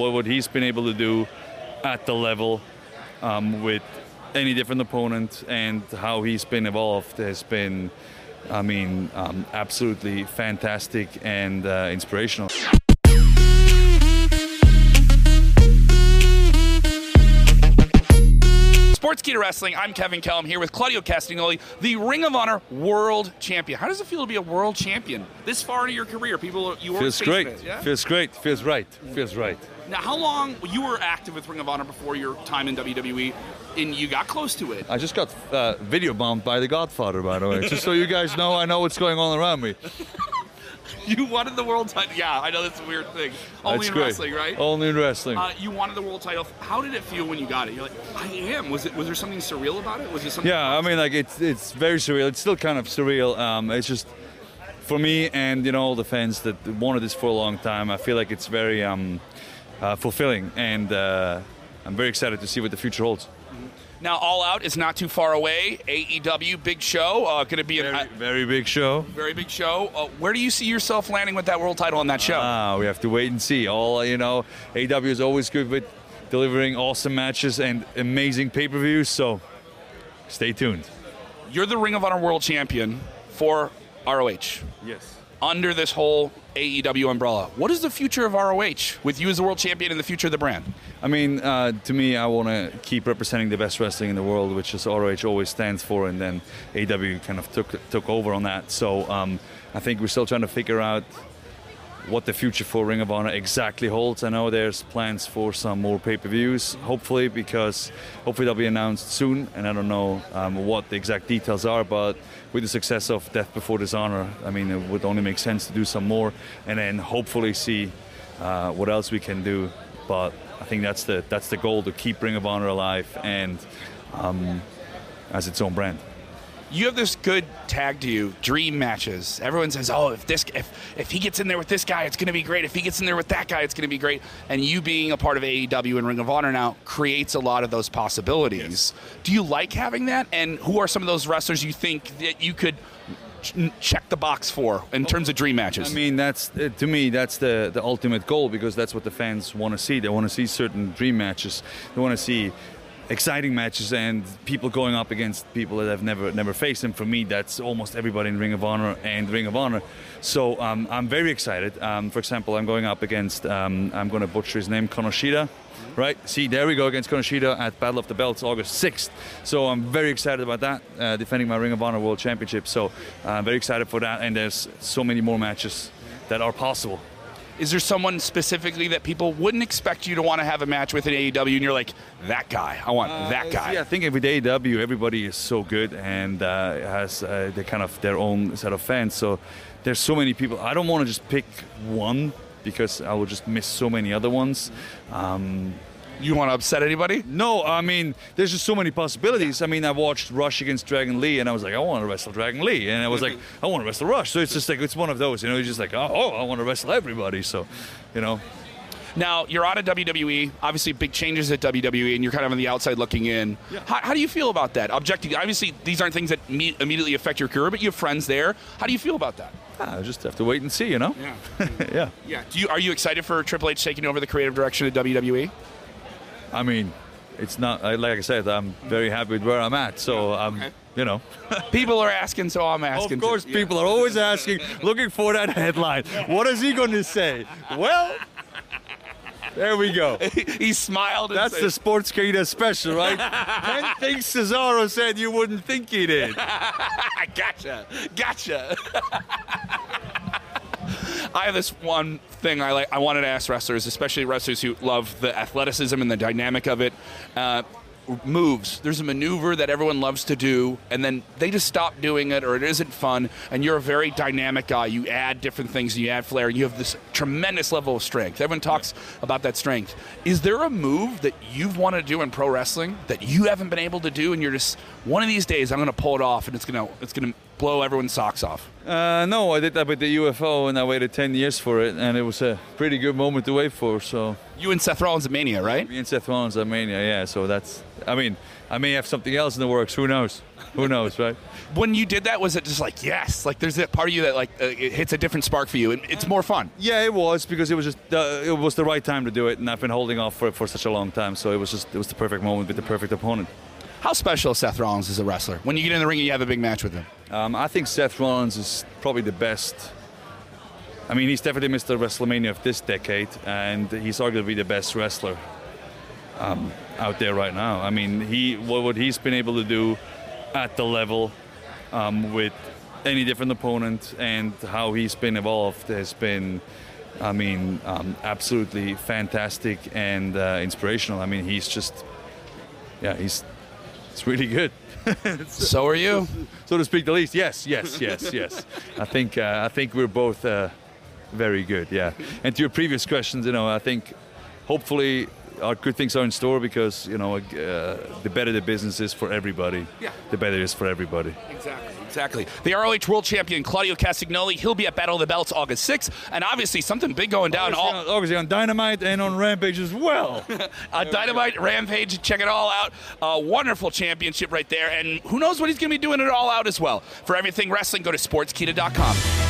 what, what he's been able to do at the level um, with any different opponent and how he's been evolved has been, I mean, um, absolutely fantastic and uh, inspirational. Sportskeeda Wrestling. I'm Kevin Kellam here with Claudio Castagnoli, the Ring of Honor World Champion. How does it feel to be a world champion this far into your career? People, you weren't Feels great. it, yeah? Feels great. Feels right. Feels right. Now, how long you were active with Ring of Honor before your time in WWE, and you got close to it? I just got uh, video bombed by The Godfather, by the way. just so you guys know, I know what's going on around me. You wanted the world title. Yeah, I know that's a weird thing. Only That's in great. wrestling, right? Only in wrestling. Uh, you wanted the world title. How did it feel when you got it? You're like, I am. Was it? Was there something surreal about it? Was it something? Yeah, I mean, like it's it's very surreal. It's still kind of surreal. Um, it's just for me and you know all the fans that wanted this for a long time. I feel like it's very um, uh, fulfilling, and uh, I'm very excited to see what the future holds. Now, All Out is not too far away. AEW, big show. Uh, going to be a Very, very big show. very big show. Uh, where do you see yourself landing with that world title on that show? Ah, we have to wait and see. All you know, AW is always good with delivering awesome matches and amazing pay-per-views. So stay tuned. You're the Ring of Honor World Champion for ROH Yes. Under this whole AEW umbrella. What is the future of ROH with you as the world champion and the future of the brand? I mean, uh, to me, I want to keep representing the best wrestling in the world, which is ROH always stands for, and then AEW kind of took took over on that. So um, I think we're still trying to figure out what the future for Ring of Honor exactly holds. I know there's plans for some more pay-per-views, hopefully, because hopefully they'll be announced soon, and I don't know um, what the exact details are, but with the success of Death Before Dishonor, I mean, it would only make sense to do some more, and then hopefully see uh, what else we can do. But I think that's the that's the goal to keep Ring of Honor alive and um, as its own brand. You have this good tag to you, dream matches. Everyone says, "Oh, if this, if if he gets in there with this guy, it's going to be great. If he gets in there with that guy, it's going to be great." And you being a part of AEW and Ring of Honor now creates a lot of those possibilities. Do you like having that? And who are some of those wrestlers you think that you could check the box for in terms of dream matches? I mean, that's uh, to me that's the the ultimate goal because that's what the fans want to see. They want to see certain dream matches. They want to see exciting matches and people going up against people that I've never never faced. And for me, that's almost everybody in Ring of Honor and Ring of Honor. So um, I'm very excited. Um, for example, I'm going up against um, I'm going to butcher his name, Konoshita. Right, see, there we go against Konoshita at Battle of the Belts, August 6th. So I'm very excited about that, uh, defending my Ring of Honor World Championship. So I'm very excited for that, and there's so many more matches that are possible. Is there someone specifically that people wouldn't expect you to want to have a match with in AEW, and you're like, that guy, I want that guy? Yeah, I think with AEW, everybody is so good and uh, has uh, they kind of their own set of fans. So there's so many people. I don't want to just pick one because I will just miss so many other ones. Um, You want to upset anybody? no, I mean, there's just so many possibilities. I mean, I watched Rush against Dragon Lee, and I was like, I want to wrestle Dragon Lee, and I was like, I want to wrestle Rush. So it's just like it's one of those, you know. You're just like, oh, oh I want to wrestle everybody. So, you know, Now you're out of WWE. Obviously, big changes at WWE, and you're kind of on the outside looking in. Yeah. How, how do you feel about that? Objectively, obviously, these aren't things that me- immediately affect your career, but you have friends there. How do you feel about that? Ah, I just have to wait and see, you know. Yeah. yeah. yeah. Do you are you excited for Triple H taking over the creative direction at E? WWE? I mean, it's not like I said. I'm very happy with where I'm at. So I'm, um, Okay. you know. People are asking, so I'm asking. of course, too. people are always asking, looking for that headline. What is he going to say? Well, there we go. he smiled. And That's said, the Sportskeeda special, right? Ten things Cesaro said you wouldn't think he did. gotcha, gotcha. I have this one thing I like. I wanted to ask wrestlers, especially wrestlers who love the athleticism and the dynamic of it. Uh, moves. There's a maneuver that everyone loves to do, and then they just stop doing it, or it isn't fun. And you're a very dynamic guy. You add different things, you add flair, and you have this tremendous level of strength. Everyone talks about that strength. Is there a move that you've wanted to do in pro wrestling that you haven't been able to do, and you're just one of these days I'm going to pull it off, and it's going to it's going to blow everyone's socks off? Uh, no, I did that with the UFO, and I waited 10 years for it, and it was a pretty good moment to wait for. So You and Seth Rollins at Mania, right? me and Seth Rollins at Mania, yeah. So that's, I mean, I may have something else in the works. Who knows? Who knows, right? When you did that, was it just like yes? Like there's that part of you that like uh, it hits a different spark for you, and it's more fun. Yeah, it was because it was just uh, it was the right time to do it, and I've been holding off for it for such a long time. So it was just it was the perfect moment with the perfect opponent. How special is Seth Rollins as a wrestler? When you get in the ring and you have a big match with him. Um, I think Seth Rollins is probably the best. I mean, he's definitely Mr. WrestleMania of this decade, and he's arguably the best wrestler um, out there right now. I mean, he what, what he's been able to do at the level um, with any different opponent and how he's been evolved has been, I mean, um, absolutely fantastic and uh, inspirational. I mean, he's just, yeah, he's it's really good. So are you. so to speak the least. Yes, yes, yes, yes. I think uh, I think we're both uh, very good. Yeah. And to your previous questions, you know, I think hopefully our good things are in store because you know uh, the better the business is for everybody, Yeah. the better it is for everybody. Exactly. Exactly. The ROH World Champion Claudio Castagnoli, he'll be at Battle of the Belts August 6th, and obviously something big going down. Obviously, All on, obviously on Dynamite and on Rampage as well. uh, Dynamite, Rampage, check it all out. Uh, wonderful championship right there, and who knows what he's going to be doing it all out as well. For everything wrestling, go to sportskeeda.com.